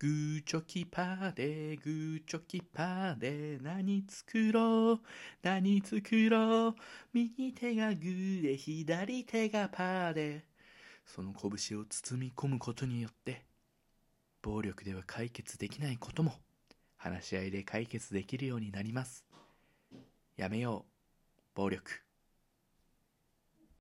グーチョキパーでグーチョキパーで何作ろう？何作ろう？右手がグーで左手がパーで。その拳を包み込むことによって暴力では解決できないことも話し合いで解決できるようになります。やめよう暴力。